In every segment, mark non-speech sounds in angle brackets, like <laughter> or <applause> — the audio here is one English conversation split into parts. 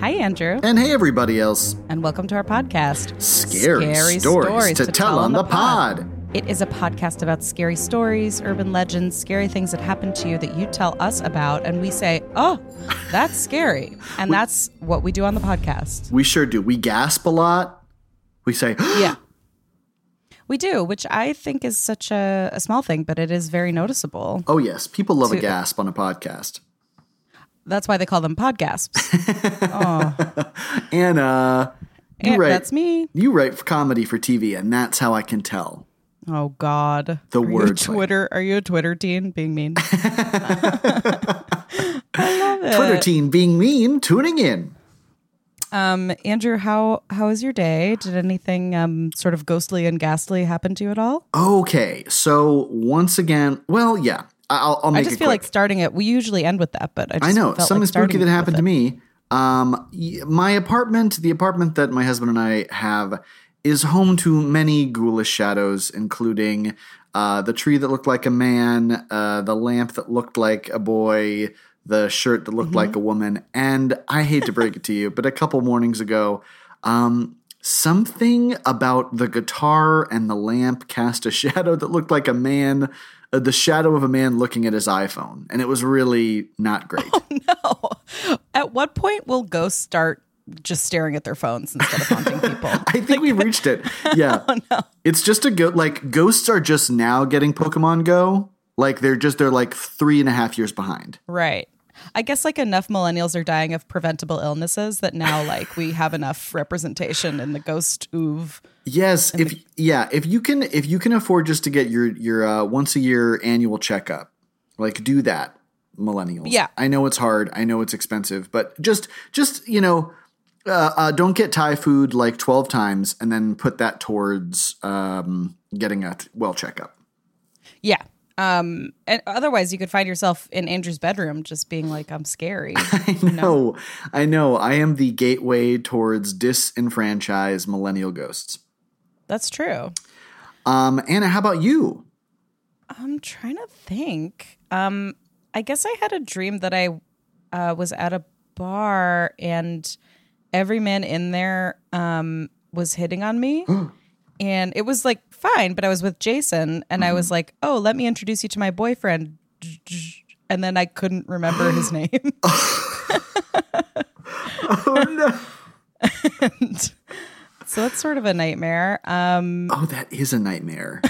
Hi, Andrew, And hey, everybody else. and welcome to our podcast. Scary, stories, to, tell on the pod. It is a podcast about scary stories, urban legends, scary things that happen to you that you tell us about, and we say, "Oh, that's scary," <laughs> and that's what we do on the podcast. We sure do. We gasp a lot. We say, <gasps> Yeah, we do, which I think is such a, a small thing, but it is very noticeable. oh, yes, people love a gasp on a podcast. That's why they call them podgasps. <laughs> Anna, you And write, that's me. You write comedy for TV, and that's how I can tell. Oh God, The are wordplay. Twitter. Are you a Twitter teen being mean? <laughs> I love it. Twitter teen being mean, tuning in. Um, Andrew, how how is your day? Did anything um sort of ghostly and ghastly happen to you at all? Okay, so once again, well, yeah, I'll, I'll I just feel quick. like starting it. We usually end with that, but I, I know something like spooky that happened to me. Um, my apartment, the apartment that my husband and I have, is home to many ghoulish shadows, including uh, the tree that looked like a man, uh, the lamp that looked like a boy, the shirt that looked Mm-hmm. like a woman. And I hate to break it to you, but a couple mornings ago, um, something about the guitar and the lamp cast a <laughs> shadow that looked like a man. Uh, the shadow of a man looking at his iPhone, and it was really not <laughs> great. No. At what point will ghosts start just staring at their phones instead of haunting <laughs> people? I think we've reached it. <laughs> Yeah. It's just a go like ghosts are just now getting Pokemon Go. Like they're just they're like three and a half years behind. right. I guess like enough millennials are dying of preventable illnesses that now like we have enough representation in the ghost oov. Yes, if yeah, if you can if you can afford just to get your your uh, once a year annual checkup, like do that, millennials. Yeah. I know it's hard. I know it's expensive, but just just you know. Uh, uh, don't get Thai food like 12 times and then put that towards um, getting a t- well checkup. Yeah. Um, and otherwise, you could find yourself in Andrew's bedroom just being like, I'm scary. <laughs> I know. No, I know. I am the gateway towards disenfranchised millennial ghosts. That's true. Um, Anna, how about you? I'm trying to think. Um, I guess I had a dream that I uh, was at a bar and every man in there um, was hitting on me. <gasps> and it was like fine, but I was with Jason and I was like, oh, let me introduce you to my boyfriend. And then I couldn't remember his <gasps> name. <laughs> Oh no! And so that's sort of a nightmare. Um, Oh, that is a nightmare.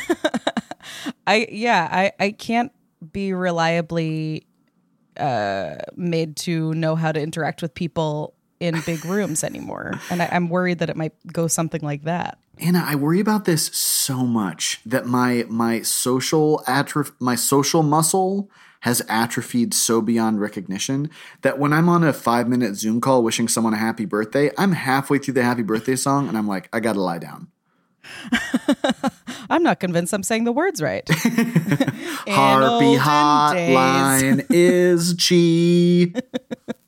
<laughs> I yeah, I I can't be reliably uh made to know how to interact with people in big rooms anymore, and I, I'm worried that it might go something like that. Anna, I worry about this so much that my my social atroph- my social muscle has atrophied so beyond recognition that when I'm on a five minute Zoom call wishing someone a happy birthday, I'm halfway through the happy birthday song and I'm like, I gotta lie down. <laughs> I'm not convinced I'm saying the words right. <laughs> Harpy hotline is chi. <laughs>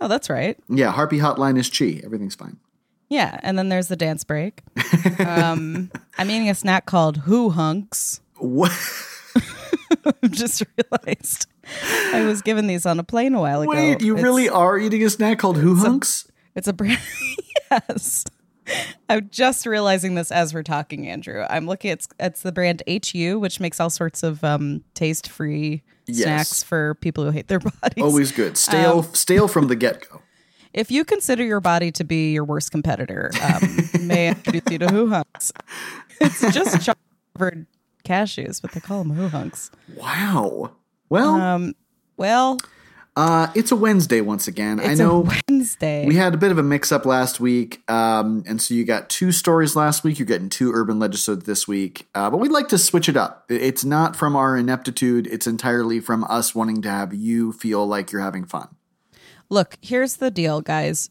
Oh, that's right. Yeah, Harpy hotline is chi. Everything's fine. Yeah, and then there's the dance break. um, <laughs> I'm eating a snack called Hu Hunks. What? <laughs> I just realized I was given these on a plane a while ago. Wait, you It's- really are eating a snack called Hu Hunks? It's a brand. <laughs> yes. I'm just realizing this as we're talking, Andrew. I'm looking at it's the brand HU, which makes all sorts of um, taste free Yes. snacks for people who hate their bodies. Always good. Stale, Um, stale from the get go. If you consider your body to be your worst competitor, um, <laughs> may I introduce you to Hu Hunks? It's just <laughs> chocolate covered cashews, but they call them Hu Hunks. Wow. Well, Um, well, uh, it's a Wednesday once again. I know a Wednesday. we had a bit of a mix up last week, um, and so you got two stories last week. You're getting two urban legisodes this week, uh, but we'd like to switch it up. It's not from our ineptitude; it's entirely from us wanting to have you feel like you're having fun. Look, here's the deal, guys.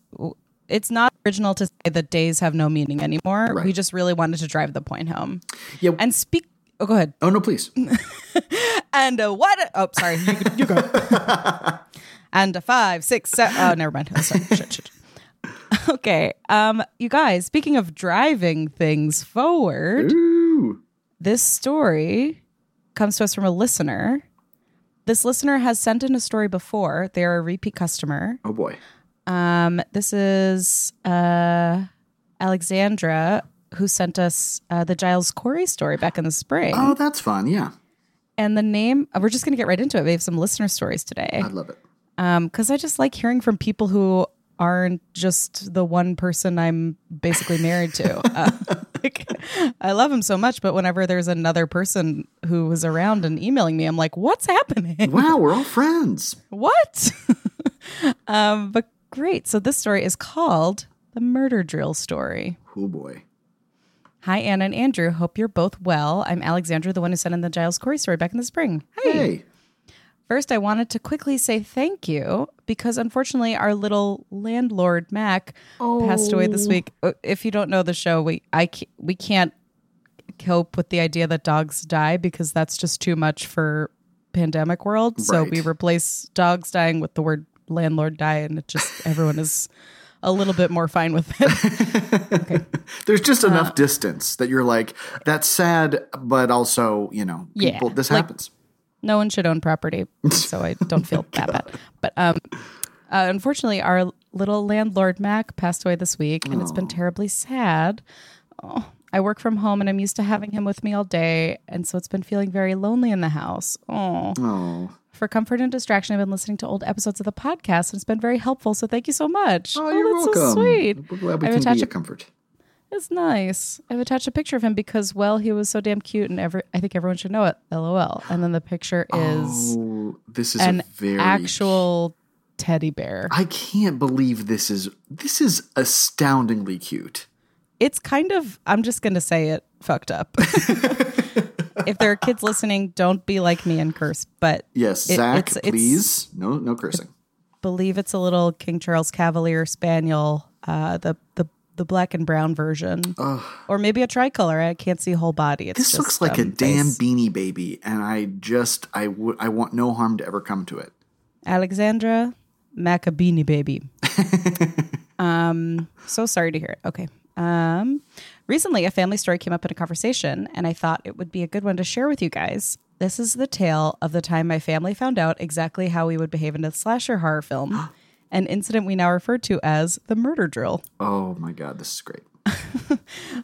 It's not original to say that days have no meaning anymore. Right. We just really wanted to drive the point home. Yeah. And speak. Oh, go ahead. oh no, please. <laughs> And uh, what? Oh, sorry. You, you go. <laughs> and a five, six, seven. Oh, never mind. Shit, shit. <laughs> Okay. Um, you guys. Speaking of driving things forward, Ooh. this story comes to us from a listener. This listener has sent in a story before. They are a repeat customer. Oh boy. Um, this is uh, Alexandra who sent us uh, the Giles Corey story back in the spring. Oh, that's fun. Yeah, And the name, uh, we're just going to get right into it. We have some listener stories today I love it. because I just like hearing from people who aren't just the one person I'm basically married to. <laughs> Uh, like, I love him so much, but whenever there's another person who was around and emailing me, I'm like, what's happening? Wow, we're all friends. <laughs> what? <laughs> um, but great. So this story is called The Murder Drill Story. Oh boy. Hi, Anna and Andrew. Hope you're both well. I'm Alexandra, the one who sent in the Giles Corey story back in the spring. Hey. Hey. First, I wanted to quickly say thank you because unfortunately, our little landlord Mac passed away this week. Uh, If you don't know the show, we I we can't cope with the idea that dogs die because that's just too much for pandemic world. So we replace dogs dying with the word landlord die, and it just <laughs> everyone is a little bit more fine with it. <laughs> There's just Uh, enough distance that you're like, that's sad, but also, you know, Yeah, people, this like- happens. No one should own property, so I don't feel <laughs> that bad. But um, uh, unfortunately, our little landlord Mac passed away this week, and it's been terribly sad. Oh, I work from home, and I'm used to having him with me all day, and so it's been feeling very lonely in the house. Oh. Oh, For comfort and distraction, I've been listening to old episodes of the podcast, and it's been very helpful. So thank you so much. oh, you're that's welcome. so sweet. We're glad we I've can attached be a comfort. It's nice. I've attached a picture of him because, well, he was so damn cute, and every I think everyone should know it. LOL. And then the picture is Oh, this is an a very actual teddy bear. I can't believe this is this is astoundingly cute. It's kind of. I'm just gonna say it. Fucked up. <laughs> if there are kids listening, don't be like me and curse. But Yes, it- Zach, it's- it's- please. No, no cursing. believe it's a little King Charles Cavalier Spaniel, uh, the the the black and brown version, or maybe a tricolor. I can't see whole body. It's This just, looks like a um, damn face. beanie baby, and I just I would I want no harm to ever come to it. Alexandra Macabini baby. <laughs> um, so sorry to hear it. Okay. Um, recently, a family story came up in a conversation, and I thought it would be a good one to share with you guys. This is the tale of the time my family found out exactly how we would behave in a slasher horror film, <gasps> an incident we now refer to as the murder drill. Oh my god, this is great. <laughs>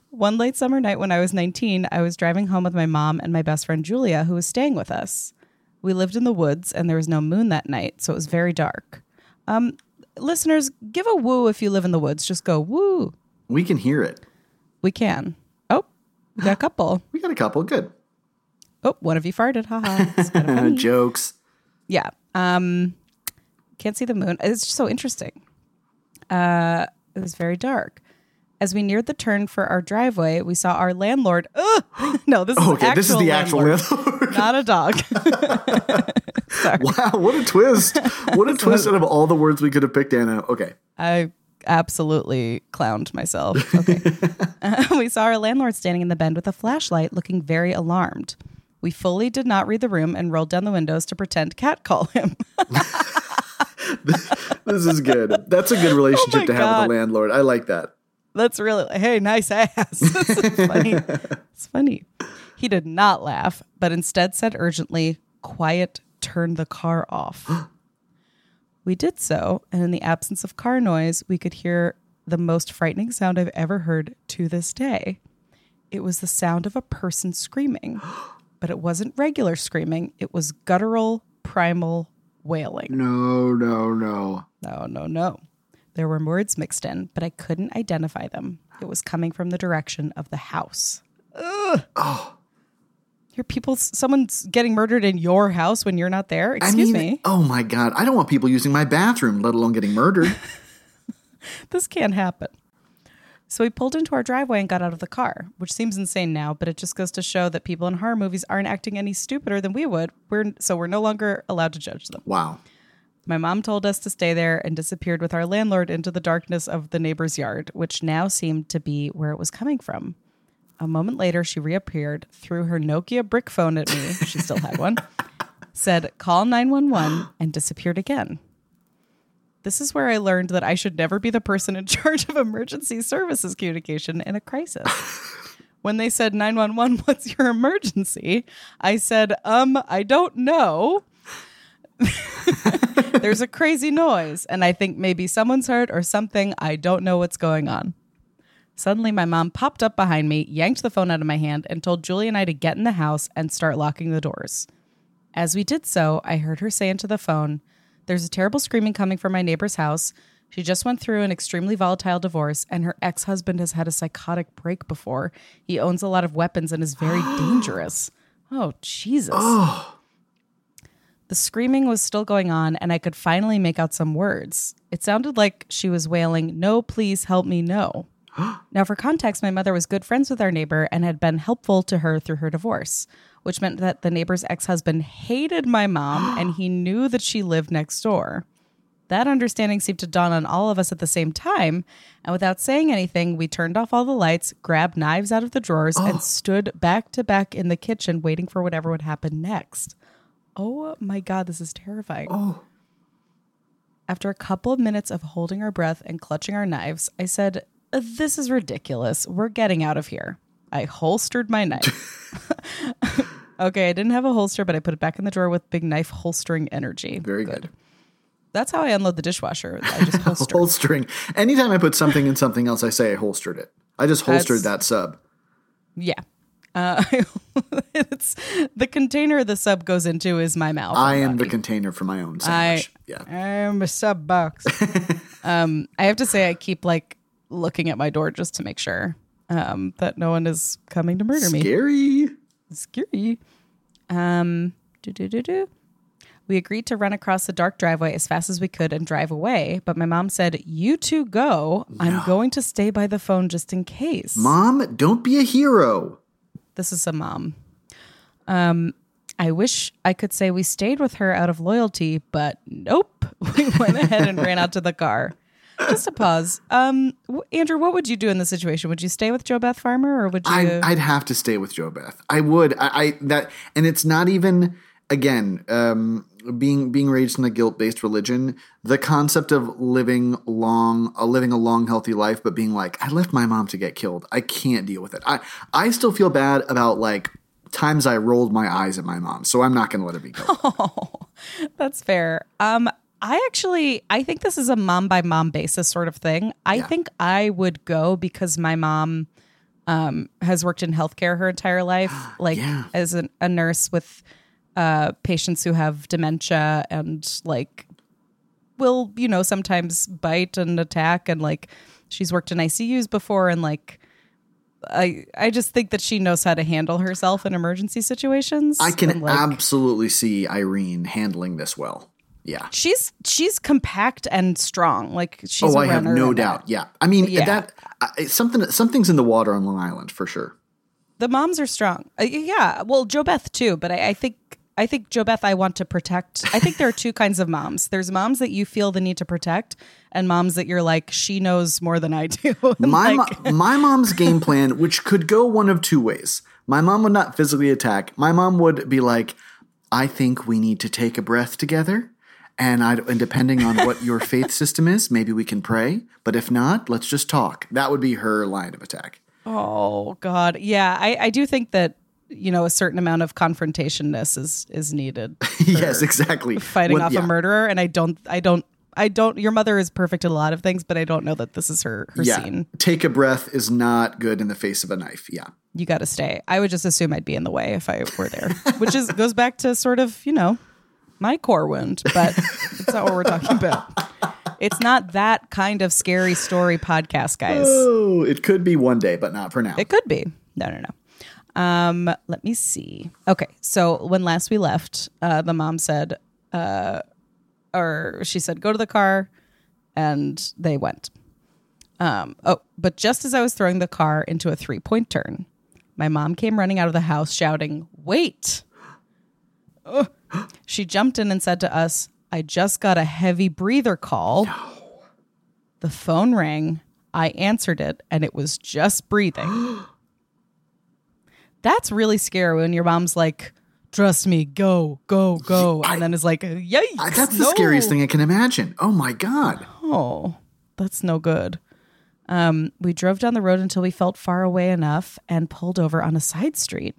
One late summer night when I was 19, I was driving home with my mom and my best friend Julia, who was staying with us. We lived in the woods and there was no moon that night, so it was very dark. Um, listeners, give a woo if you live in the woods. Just go woo. We can hear it. We can. Oh, we got a couple. <gasps> We got a couple. Good Oh, one of you farted. Haha. Kinda <laughs> uh, jokes. Yeah. Um, can't see the moon. It's just so interesting. Uh, it was very dark. As we neared the turn for our driveway, we saw our landlord. Ugh! <laughs> No, this is okay, this is the actual landlord, landlord. not a dog. <laughs> Wow, what a twist! What a twist out of all the words we could have picked, Anna. Okay. I absolutely clowned myself. Okay, Uh, <laughs> we saw our landlord standing in the bend with a flashlight, looking very alarmed. We fully did not read the room and rolled down the windows to pretend cat catcall him. <laughs> This is good. That's a good <laughs> oh relationship Oh to have God. with a landlord. I like that. That's really hey, nice ass. <laughs> Is funny. it's funny. He did not laugh, but instead said urgently, "Quiet, turn the car off." <gasps> we did so, and in the absence of car noise, we could hear the most frightening sound I've ever heard to this day. It was the sound of a person screaming, <gasps> but it wasn't regular screaming. It was guttural, primal wailing. No, no, no. No, no, no. There were words mixed in, but I couldn't identify them. It was coming from the direction of the house. Ugh. Oh. Your people, someone's getting murdered in your house when you're not there? Excuse I mean, me. oh my god, I don't want people using my bathroom, let alone getting murdered. <laughs> This can't happen. So we pulled into our driveway and got out of the car, which seems insane now, but it just goes to show that people in horror movies aren't acting any stupider than we would. We're so we're no longer allowed to judge them. wow. My mom told us to stay there and disappeared with our landlord into the darkness of the neighbor's yard, which now seemed to be where it was coming from. A moment later, she reappeared, threw her Nokia brick phone at me. She still had one. <laughs> Said, call 911, and disappeared again. This is where I learned that I should never be the person in <laughs> charge of emergency services communication in a crisis. <laughs> when they said 911, what's your emergency? I said, um, I don't know. <laughs> There's a crazy noise, and I think maybe someone's hurt or something. I don't know what's going on. Suddenly, my mom popped up behind me, yanked the phone out of my hand, and told Julie and I to get in the house and start locking the doors. As we did so, I heard her say into the phone, There's a terrible screaming coming from my neighbor's house. She just went through an extremely volatile divorce, and her ex husband has had a psychotic break before. He owns a lot of weapons and is very <gasps> dangerous. Oh, Jesus. The screaming was still going on, and I could finally make out some words. It sounded like she was wailing, No, please help me, no. Now, for context, my mother was good friends with our neighbor and had been helpful to her through her divorce, which meant that the neighbor's ex husband hated my mom <gasps> and he knew that she lived next door. That understanding seemed to dawn on all of us at the same time, and without saying anything, we turned off all the lights, grabbed knives out of the drawers, and <gasps> stood back to back in the kitchen waiting for whatever would happen next. Oh my God, this is terrifying. Oh. After a couple of minutes of holding our breath and clutching our knives, I said, This is ridiculous. We're getting out of here. I holstered my knife. <laughs> okay, I didn't have a holster, but I put it back in the drawer with big knife holstering energy. Very good. That's how I unload the dishwasher. I <laughs> just holster. Holstering. Anytime I put something in something else, I say I holstered it. I just holstered That's- that sub. yeah. Uh, <laughs> it's the container the sub goes into is my mouth. I am the container for my own I sandwich. yeah. I'm a sub box. um, I have to say, I keep like looking at my door just to make sure um, that no one is coming to murder me. Scary. Scary. Um, do-do-do-do. We agreed to run across the dark driveway as fast as we could and drive away, but my mom said, You two go. I'm going to stay by the phone just in case. Mom, don't be a hero. This is a mom. Um, I wish I could say we stayed with her out of loyalty, but nope. <laughs> We went ahead and ran out to the car. Just a pause. Um, Andrew, what would you do in this situation? Would you stay with Joe Beth Farmer, or would you? I, I'd have to stay with Joe Beth. I would. I, I that, and it's not even again um, being being raised in a guilt based religion. The concept of living long, uh, living a long, healthy life, but being like, I left my mom to get killed. I can't deal with it. I I still feel bad about like times I rolled my eyes at my mom, so I'm not going to let her be killed. <laughs> That's fair. Um, I actually I think this is a mom by mom basis sort of thing. I Yeah. think I would go because my mom um, has worked in healthcare her entire life, <gasps> like Yeah. as an, a nurse with uh, patients who have dementia and like will you know sometimes bite and attack and like she's worked in ICUs before and like. I I just think that she knows how to handle herself in emergency situations. I can and, like, absolutely see Irene handling this well. Yeah. she's she's compact and strong. Like she's. oh, I have no doubt. Yeah. I mean Yeah. that I, something something's in the water on Long Island for sure. The moms are strong. Uh, yeah, well, Joe Beth too, but I, I think I think Joe Beth I want to protect. I think there are two <laughs> kinds of moms. There's moms that you feel the need to protect, and moms that you're like she knows more than I do. <laughs> My like, mo- my <laughs> mom's game plan, which could go one of two ways. My mom would not physically attack. My mom would be like, "I think we need to take a breath together." And I and depending on what your faith system is, maybe we can pray. But if not, let's just talk. That would be her line of attack. oh God, yeah, I, I do think that you know a certain amount of confrontationness is is needed <laughs> yes, exactly. fighting When- off yeah. a murderer, and I don't I don't. I don't. Your mother is perfect at a lot of things, but I don't know that this is her her Yeah, scene. take a breath is not good in the face of a knife. Yeah, you got to stay. I would just assume I'd be in the way if I were there, which is goes back to sort of you know my core wound, but <laughs> it's not what we're talking about. It's not that kind of scary story podcast, guys. Oh, it could be one day, but not for now. It could be. No, no, no. Um, let me see. Okay, so when last we left, uh, the mom said, uh, or she said, "Go to the car," and they went. Um, oh, but just as I was throwing the car into a three-point turn, my mom came running out of the house shouting, "Wait!" Ugh. <gasps> <gasps> She jumped in and said to us, I just got a heavy breather call. The phone rang. I answered it, and it was just breathing. <gasps> That's really scary when your mom's like, trust me, go, go, go. I- and then is like, yikes. I- That's the no." scariest thing I can imagine. Oh my god. Oh, that's no good. Um, we drove down the road until we felt far away enough and pulled over on a side street.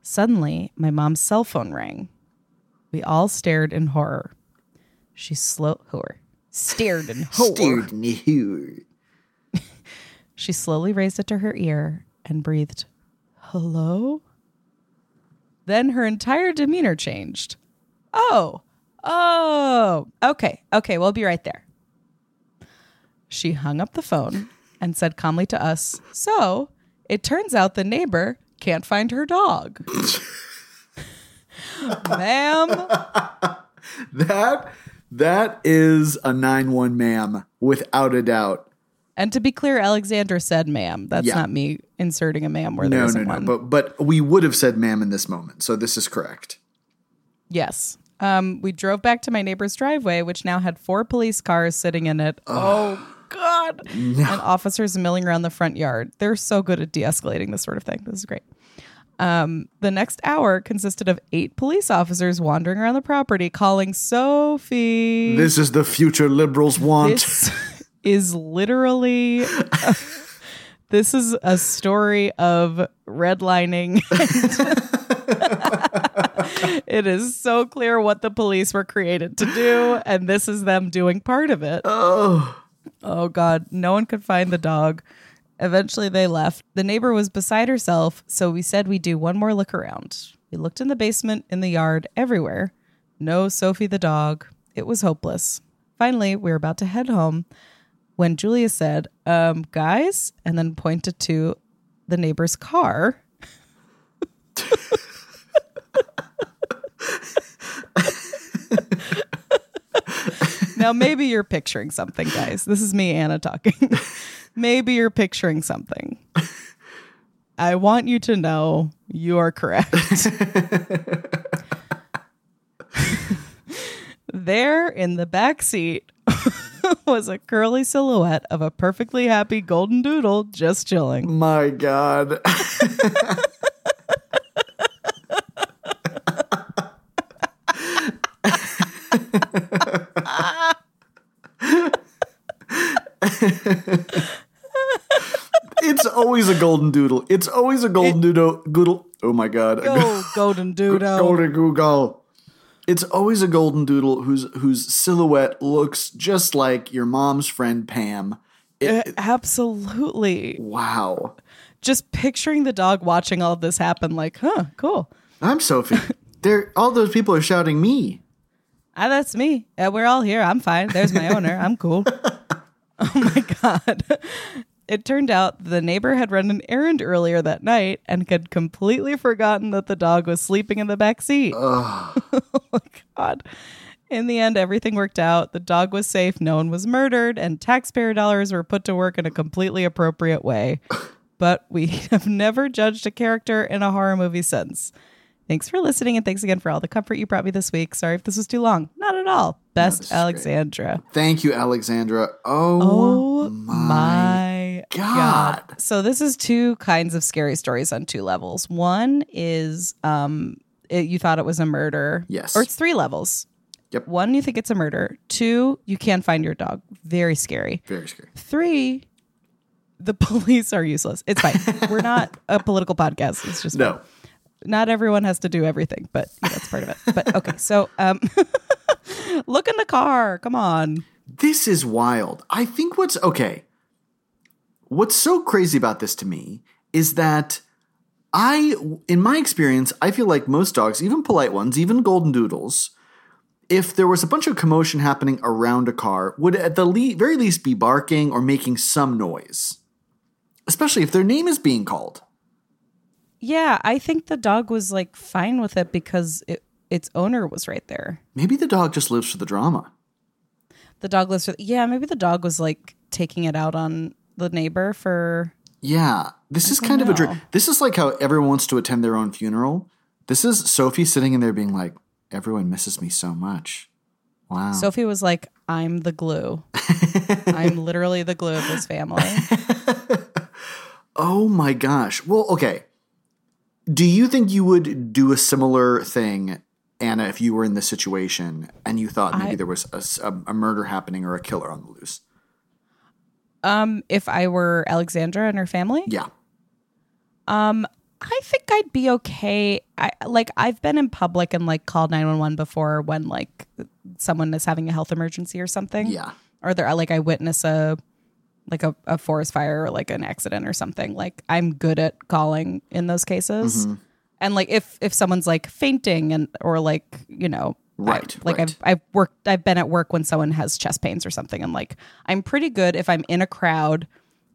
Suddenly, my mom's cell phone rang. We all stared in horror. She slow horror stared in horror. Steered in hood. She slowly raised it to her ear and breathed, "Hello." Then her entire demeanor changed. Oh, oh, okay, okay, we'll be right there. She hung up the phone and said calmly to us, So, it turns out the neighbor can't find her dog. <laughs> Ma'am, <laughs> That that is a nine one ma'am without a doubt. and to be clear, Alexandra said ma'am. That's Yeah. not me inserting a ma'am where there No, no, isn't no. one. But but we would have said ma'am in this moment, so this is correct. Yes. Um, we drove back to my neighbor's driveway, which now had four police cars sitting in it. Oh, God. And officers milling around the front yard. They're so good at de escalating this sort of thing. This is great. Um, the next hour consisted of eight police officers wandering around the property calling Sophie. This is the future liberals want. This <laughs> is literally. <laughs> this is a story of redlining. <laughs> it is so clear what the police were created to do, and this is them doing part of it. oh, Oh God, no one could find the dog. Eventually they left. The neighbor was beside herself, so we said we'd do one more look around. We looked in the basement, in the yard, everywhere. No Sophie the dog. It was hopeless. Finally, we were about to head home when Julia said, um, guys, and then pointed to the neighbor's car. <laughs> now maybe you're picturing something guys this is me anna talking <laughs> maybe you're picturing something. I want you to know you are correct. There in the back seat <laughs> was a curly silhouette of a perfectly happy golden doodle just chilling. My God. <laughs> <laughs> it's always a golden doodle. It's always a golden doodle. Goodle. Oh my God. Go- <laughs> go golden doodle golden Google. It's always a golden doodle whose whose silhouette looks just like your mom's friend Pam. It- absolutely wow. just picturing the dog watching all of this happen like huh cool I'm Sophie. <laughs> There, all those people are shouting me. Ah, that's me. Uh, we're all here. I'm fine. There's my owner. I'm cool. <laughs> oh my god. It turned out the neighbor had run an errand earlier that night and had completely forgotten that the dog was sleeping in the back seat. <laughs> oh my god. In the end, everything worked out. The dog was safe, no one was murdered, and taxpayer dollars were put to work in a completely appropriate way. <laughs> But we have never judged a character in a horror movie since. Thanks for listening, and thanks again for all the comfort you brought me this week. Sorry if this was too long. Not at all. Best is great. Alexandra. Thank you, Alexandra. Oh, Oh my. my God. God. So this is two kinds of scary stories on two levels. One is um it, you thought it was a murder. Yes. Or it's three levels. Yep. One, you think it's a murder. Two, you can't find your dog. Very scary. Very scary. Three, the <laughs> police are useless. It's fine. We're not a political podcast. It's just No. not everyone has to do everything, but that's part of it. But okay, so um, <laughs> look in the car. Come on. This is wild. I think what's okay. What's so crazy about this to me is that I, in my experience, I feel like most dogs, even polite ones, even golden doodles, if there was a bunch of commotion happening around a car, would at the le- very least be barking or making some noise, especially if their name is being called. Yeah, I think the dog was like fine with it because it, its owner was right there. Maybe the dog just lives for the drama. The dog lives with. Yeah, maybe the dog was like taking it out on the neighbor for. Yeah, this is kind of a dream. This is like how everyone wants to attend their own funeral. This is Sophie sitting in there being like, "Everyone misses me so much. Wow. Sophie was like, I'm the glue. <laughs> I'm literally the glue of this family. <laughs> Oh my gosh. Well, okay. Do you think you would do a similar thing, Anna, if you were in this situation and you thought maybe I- there was a murder happening or a killer on the loose? Um, if I were Alexandra and her family, Yeah. Um, I think I'd be okay. I like I've been in public and like called 911 before when like someone is having a health emergency or something. Yeah. Or there like I witness a like a, a forest fire or like an accident or something. Like I'm good at calling in those cases. Mm-hmm. And like if if someone's like fainting and or like, you know, Right, I, like right. I've I've worked I've been at work when someone has chest pains or something and like I'm pretty good if I'm in a crowd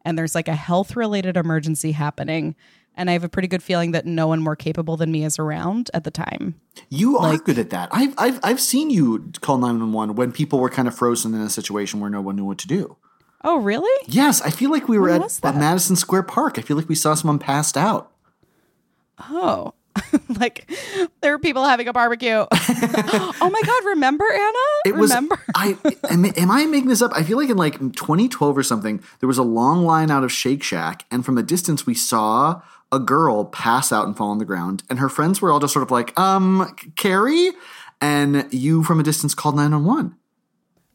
and there's like a health related emergency happening and I have a pretty good feeling that no one more capable than me is around at the time. You are good at that. I've, I've, I've seen you call 911 when people were kind of frozen in a situation where no one knew what to do. Oh, really? Yes, I feel like we were at, at? Madison Square Park. I feel like we saw someone passed out. Oh. <laughs> like there were people having a barbecue. <laughs> oh my god, remember Anna? It was. remember? <laughs> I am, am I making this up? I feel like in like 2012 or something, there was a long line out of Shake Shack, and from a distance we saw a girl pass out and fall on the ground, and her friends were all just sort of like, "Um, Carrie," and you from a distance called 911.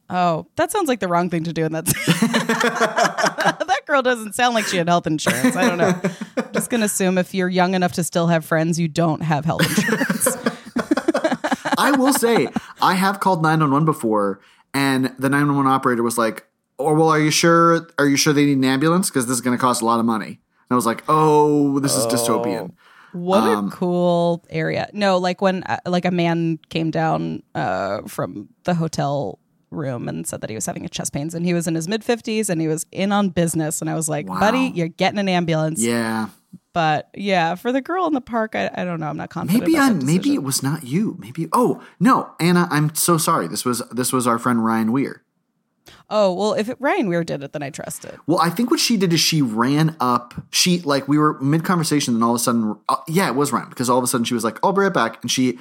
Oh, that sounds like the wrong thing to do. And that's that girl doesn't sound like she had health insurance. I don't know. I'm <laughs> just gonna assume if you're young enough to still have friends, you don't have health insurance. <laughs> I will say, I have called 911 before, and the 911 operator was like, "Oh, well, are you sure? Are you sure they need an ambulance? Because this is going to cost a lot of money." And I was like, "Oh, this is dystopian." What Um, a cool area. No, like when uh, like a man came down uh, from the hotel room and said that he was having a chest pains and he was in his mid 50s and he was in on business and I was like, "Buddy, you're getting an ambulance." Yeah, But yeah, for the girl in the park, I, I don't know. I'm not confident. maybe I maybe it was not you. Maybe oh no, Anna, I'm so sorry. This was this was our friend Ryan Weir. Oh well, if it, Ryan Weir did it, then I trust it. Well, I think what she did is she ran up. She like we were mid conversation, and all of a sudden, uh, yeah, it was Ryan because all of a sudden she was like, "I'll be right back," and she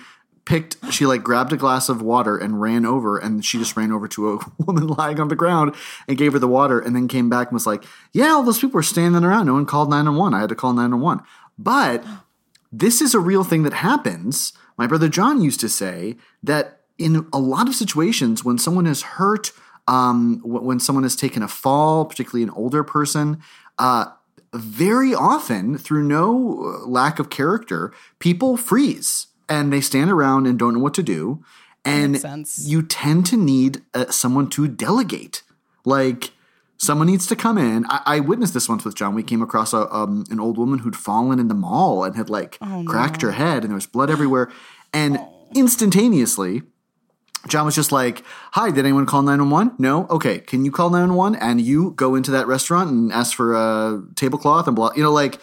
picked, she like grabbed a glass of water and ran over, and she just ran over to a <laughs> woman lying on the ground and gave her the water, and then came back and was like, "Yeah, all those people were standing around. No one called nine one one. I had to call nine one one." But this is a real thing that happens. My brother John used to say that in a lot of situations, when someone is hurt, um, when someone has taken a fall, particularly an older person, uh, very often, through no uh, lack of character, people freeze and they stand around and don't know what to do. And you tend to need uh, someone to delegate. Like, someone needs to come in. I, I witnessed this once with John. We came across a, um, an old woman who'd fallen in the mall and had like cracked her head, and there was blood everywhere. And instantaneously, John was just like, "Hi, did anyone call 911? No. Okay, can you call 911 and you go into that restaurant and ask for a tablecloth and blah, you know, like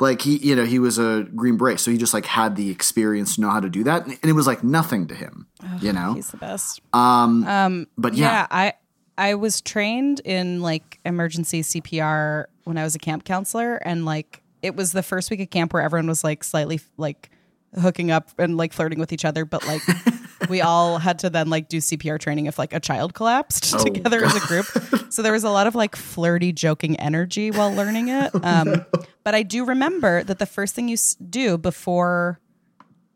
like he, you know, he was a green beret, so he just like had the experience to know how to do that, and it was like nothing to him, you know. He's the best. um But Yeah, yeah, I I was trained in like emergency CPR when I was a camp counselor, and like it was the first week of camp where everyone was like slightly like hooking up and like flirting with each other, but like <laughs> <laughs> we all had to then like do CPR training if like a child collapsed Oh, <laughs> together as a group. <laughs> So there was a lot of like flirty, joking energy while learning it. Um, but I do remember that the first thing you do before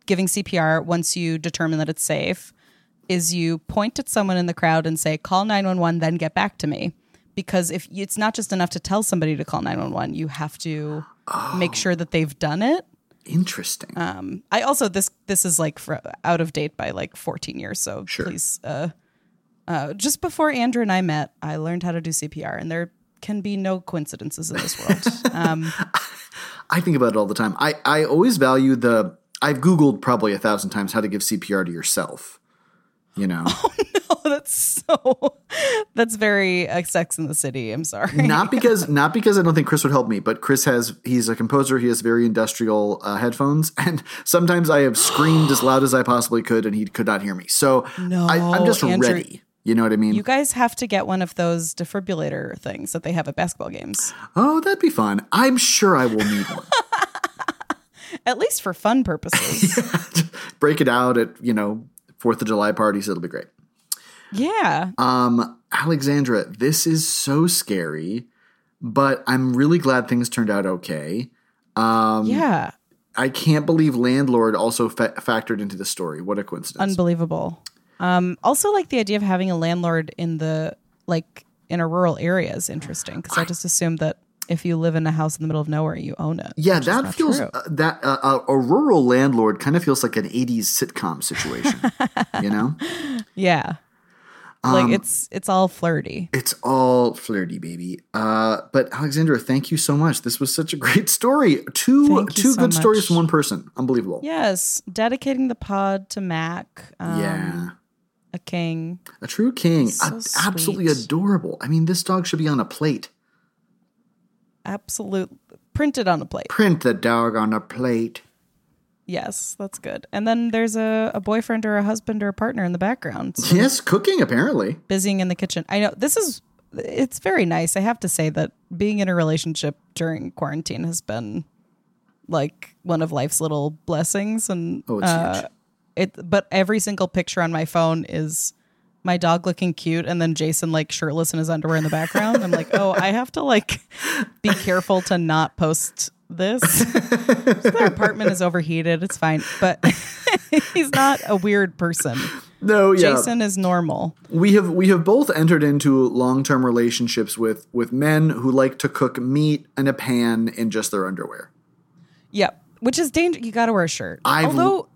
giving CPR, once you determine that it's safe, is you point at someone in the crowd and say, call 911, then get back to me. Because if it's not just enough to tell somebody to call 911, you have to make sure that they've done it. Interesting. Um, I also this this is like for, out of date by like 14 years, so Sure. please. Uh, uh, just before Andrew and I met, I learned how to do CPR, and there can be no coincidences in this world. <laughs> Um, I think about it all the time. I, I always value the. I've Googled probably a thousand times how to give CPR to yourself. You know, <laughs> oh, that's so. That's very uh, Sex in the City. I'm sorry. not because not because I don't think Chris would help me, but Chris has he's a composer. He has very industrial uh, headphones, <laughs> and sometimes I have screamed as loud as I possibly could, and he could not hear me. So No, I, I'm just Andrew, ready. You know what I mean? You guys have to get one of those defibrillator things that they have at basketball games, oh, that'd be fun. I'm sure I will need one. <laughs> at least for fun purposes. Break it out at you know Fourth of July parties. It'll be great. Yeah. Um, Alexandra, this is so scary, but I'm really glad things turned out okay. Um, yeah. I can't believe landlord also fa- factored into the story. What a coincidence! Unbelievable. Um, also, like the idea of having a landlord in the like in a rural area is interesting because I just assumed that if you live in a house in the middle of nowhere, you own it. yeah, that feels uh, that uh, uh, a rural landlord kind of feels like an '80s sitcom situation. you know, <laughs> yeah. Um, Like it's it's all flirty. it's all flirty, baby. Uh, but Alexandra, thank you so much. This was such a great story. Two two so good stories from one person. Unbelievable. Yes, dedicating the pod to Mac. Um, yeah. a king. A true king. So Uh, absolutely adorable. I mean, this dog should be on a plate. Absolute Print it on a plate. Print the dog on a plate. Yes, that's good. And then there's a, a boyfriend or a husband or a partner in the background so Yes, cooking apparently. busying in the kitchen. I know this is it's very nice. I have to say that being in a relationship during quarantine has been like one of life's little blessings and Oh, it's uh, huge. it but every single picture on my phone is my dog looking cute and then Jason like shirtless in his underwear in the background. I'm like, "Oh, I have to like be careful to not post this." Their apartment is overheated. It's fine. But <laughs> he's not a weird person. No, yeah. Jason is normal. We have we have both entered into long-term relationships with with men who like to cook meat in a pan in just their underwear. Yep. Which is dangerous. You got to wear a shirt. I've- Although,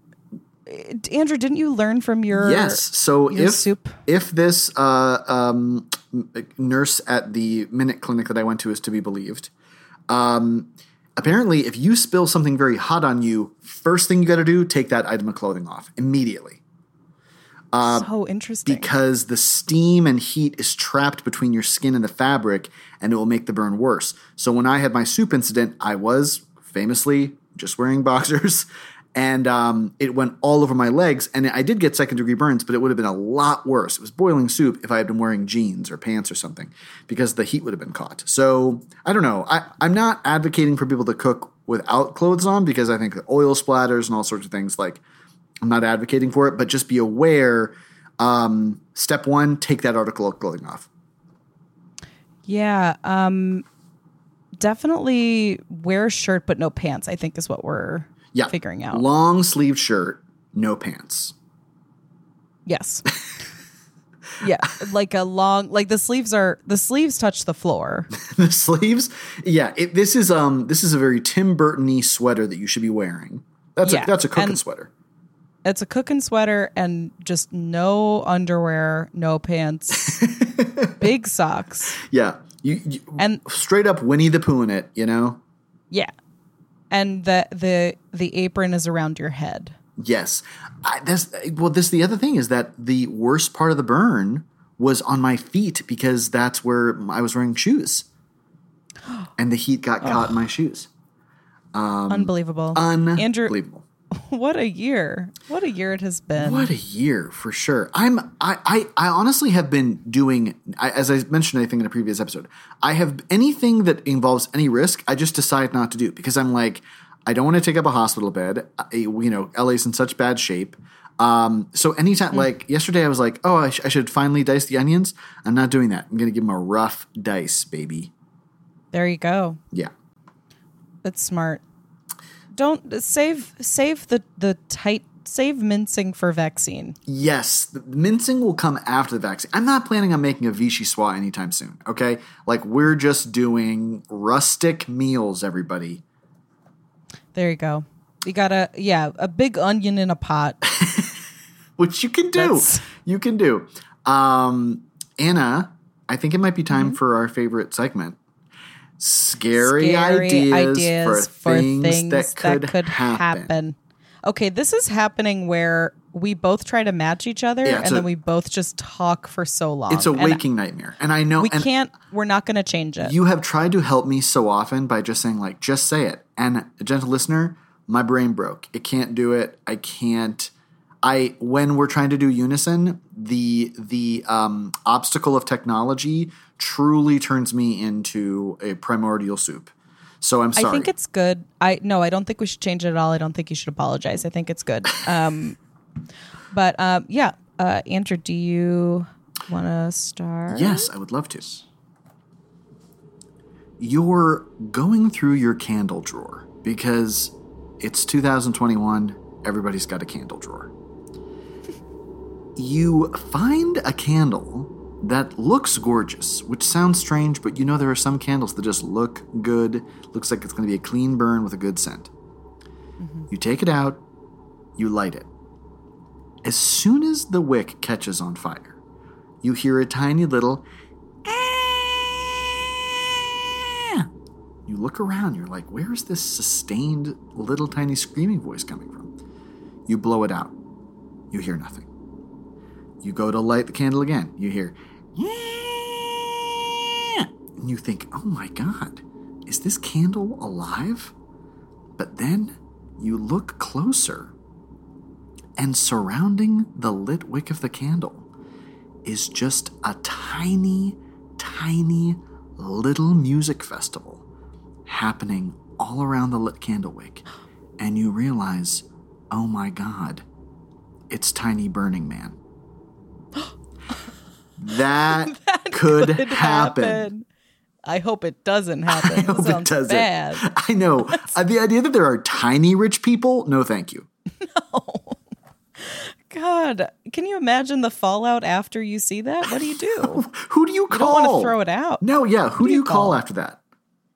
Andrew, didn't you learn from your yes. So your if soup? if this uh, um, nurse at the minute clinic that I went to is to be believed, um, apparently, if you spill something very hot on you, first thing you got to do, take that item of clothing off immediately. so interesting. because the steam and heat is trapped between your skin and the fabric and it will make the burn worse. So when I had my soup incident, I was famously just wearing <laughs> boxers and um, it went all over my legs and I did get second degree burns, but it would have been a lot worse. It was boiling soup if I had been wearing jeans or pants or something because the heat would have been caught. So I don't know. I, I'm not advocating for people to cook without clothes on because I think that oil splatters and all sorts of things like I'm not advocating for it, but just be aware. Um, step one, take that article of clothing off. yeah. Um, definitely wear a shirt but no pants. I think is what we're Yeah. figuring out. Long sleeve shirt, no pants. yes. <laughs> yeah, like a long, like the sleeves are the sleeves touch the floor. <laughs> the sleeves, yeah. It, this is um, this is a very Tim Burton-y sweater that you should be wearing. That's Yeah, a that's a cooking and- sweater. It's a cooking sweater and just no underwear, no pants, <laughs> big socks, Yeah, you, you and straight up Winnie the Pooh in it. You know. yeah, and the the the apron is around your head. Yes, I, that's well. This the other thing is that the worst part of the burn was on my feet because that's where I was wearing shoes, and the heat got caught in my shoes. Um, unbelievable, Unbelievable. Andrew, <laughs> what a year! What a year it has been. What a year for sure. I'm I I, I honestly have been doing I, as I mentioned I think in a previous episode. I have anything that involves any risk. I just decide not to do because I'm like I don't want to take up a hospital bed. I, you know, LA's in such bad shape. Um, so anytime, Hmm. like yesterday, I was like, "Oh, I, sh- I should finally dice the onions." I'm not doing that. I'm gonna give them a rough dice, baby. There you go. Yeah, That's smart. Don't save save the the tight save mincing for vaccine. Yes, the mincing will come after the vaccine. I'm not planning on making a vichyssoise anytime soon. Okay, like we're just doing rustic meals, everybody. There you go. You got a yeah a big onion in a pot. <laughs> which you can do. That's- You can do. Um, Anna, I think it might be time Mm-hmm. for our favorite segment. Scary, Scary ideas, ideas for, things, that could, happen. Okay, this is happening where we both try to match each other Yeah, and it's then we both just talk for so long. It's a And waking nightmare. And I know We and can't. We're not going to change it. you have tried to help me so often by just saying like just say it. And gentle listener, my brain broke. It can't do it. I can't I when we're trying to do unison, the the um, obstacle of technology truly turns me into a primordial soup. So I'm sorry. I think it's good. I no, I don't think we should change it at all. I don't think you should apologize. I think it's good. <laughs> Um, but um, yeah, uh, Andrew, do you Want to start? Yes, I would love to. You're going through your candle drawer because it's 2021. Everybody's got a candle drawer. You find a candle that looks gorgeous, which sounds strange, but you know there are some candles that just look good. Looks like it's going to be a clean burn with a good scent. You take it out, you light it. As soon as the wick catches on fire, you hear a tiny little. "Ah." You look around, you're like, where is this sustained little tiny screaming voice coming from? You blow it out. You hear nothing. You go to light the candle again. You hear. And you think, oh my god, is this candle alive? But then you look closer, and surrounding the lit wick of the candle is just a tiny, tiny little music festival happening all around the lit candle wick. And you realize, oh my god, it's Tiny Burning Man. That, <laughs> that could, happen. I hope it doesn't happen. <laughs> I hope it doesn't. bad. <laughs> I know. Uh, the idea that there are tiny rich people, no thank you. No. God, can you imagine the fallout after you see that? What do you do? Who do you You call? want to throw it out. No, yeah. Who, do you call call? after that?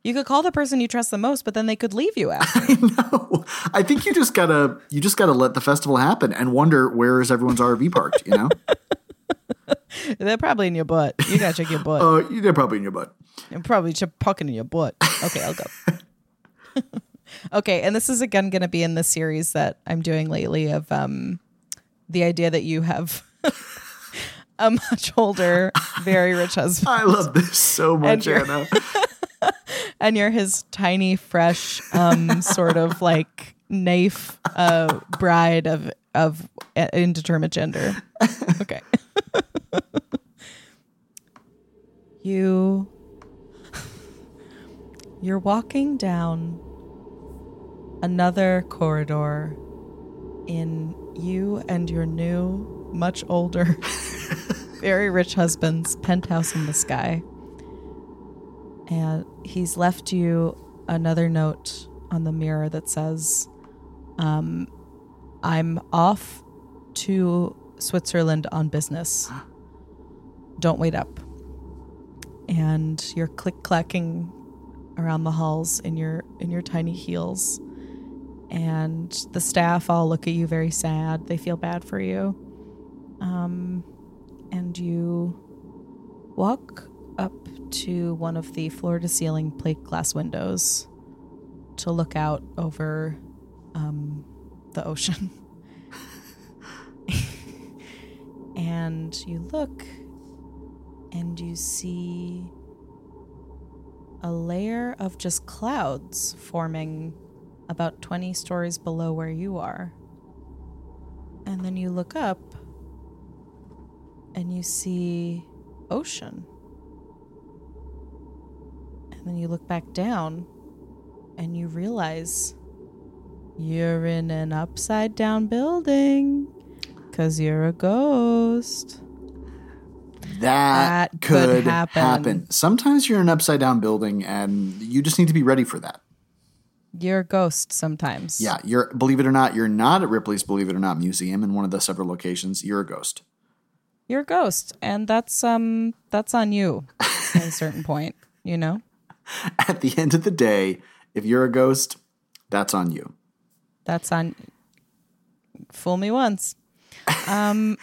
You could call the person you trust the most, but then they could leave you after. I know. I think you just gotta you just gotta let the festival happen and wonder where is everyone's RV parked. You know? They're probably in your butt. You gotta check your butt. Oh, <laughs> they're probably in your butt. and probably just pucking in your butt. Okay, I'll go. <laughs> okay, and this is again going to be in the series that I'm doing lately of um, the idea that you have <laughs> a much older, very rich husband, I love this so much, you're- Anna. and you're his tiny, fresh, um, sort of like naif uh, bride of of uh, indeterminate gender. Okay. <laughs> you you're walking down another corridor in you and your new, much older, <laughs> very rich husband's penthouse in the sky. And he's left you another note on the mirror that says, um, I'm off to Switzerland on business. Don't wait up. And you're click clacking around the halls in your in your tiny heels. And the staff all look at you very sad. They feel bad for you. Um, and you walk up to one of the floor to ceiling plate glass windows to look out over um, the ocean. <laughs> and you look and you see a layer of just clouds forming about 20 stories below where you are. And then you look up and you see ocean. And then you look back down and you realize you're in an upside down building because you're a ghost. That, That could could happen. happen. Sometimes you're in an upside down building and you just need to be ready for that. You're a ghost sometimes. Yeah, you're believe it or not, you're not at Ripley's Believe It or Not Museum in one of the several locations. You're a ghost. You're a ghost. And that's um that's on you at a certain point, you know? <laughs> At the end of the day, if you're a ghost, that's on you. That's on fool me once. Um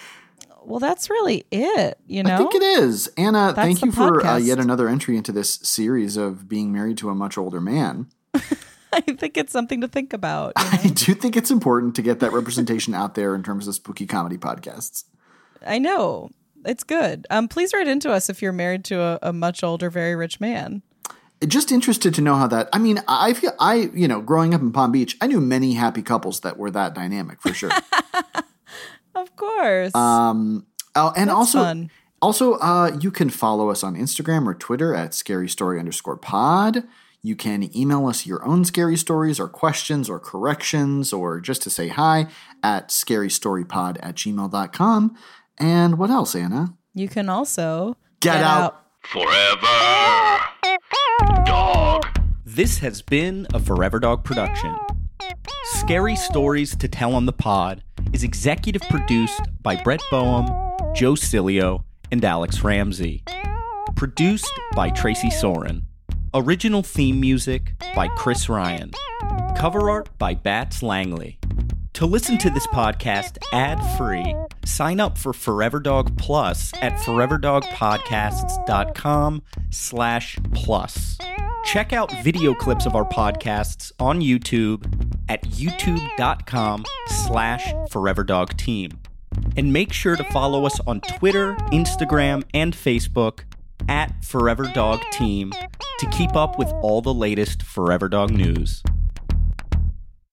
well that's really it, you know? I think it is. Anna, thank you for uh, yet another entry into this series of being married to a much older man. <laughs> I think it's something to think about. you <laughs> know? I do think it's important to get that representation out there in terms of spooky comedy podcasts. I know. It's good. Um please write into us if you're married to a, a much older, very rich man. Just interested to know how that. I mean, I feel I you know, growing up in Palm Beach, I knew many happy couples that were that dynamic for sure. <laughs> Of course. Um, oh, and That's also, fun. also, uh, you can follow us on Instagram or Twitter at scary story underscore pod. You can email us your own scary stories or questions or corrections or just to say hi at scarystorypod at gmail.com. And what else, Anna? You can also Get out. Forever. Dog. This has been a Forever Dog production. Scary Stories to Tell on the Pod is executive produced by Brett Boehm, Joe Cilio, and Alex Ramsey. Produced by Tracy Soren. Original theme music by Chris Ryan. Cover art by Bats Langley. To listen to this podcast ad free, sign up for Forever Dog Plus at foreverdogpodcasts.com slash plus. Check out video clips of our podcasts on YouTube at youtube.com slash foreverdogteam. And make sure to follow us on Twitter, Instagram, and Facebook at Forever Dog Team to keep up with all the latest Forever Dog news.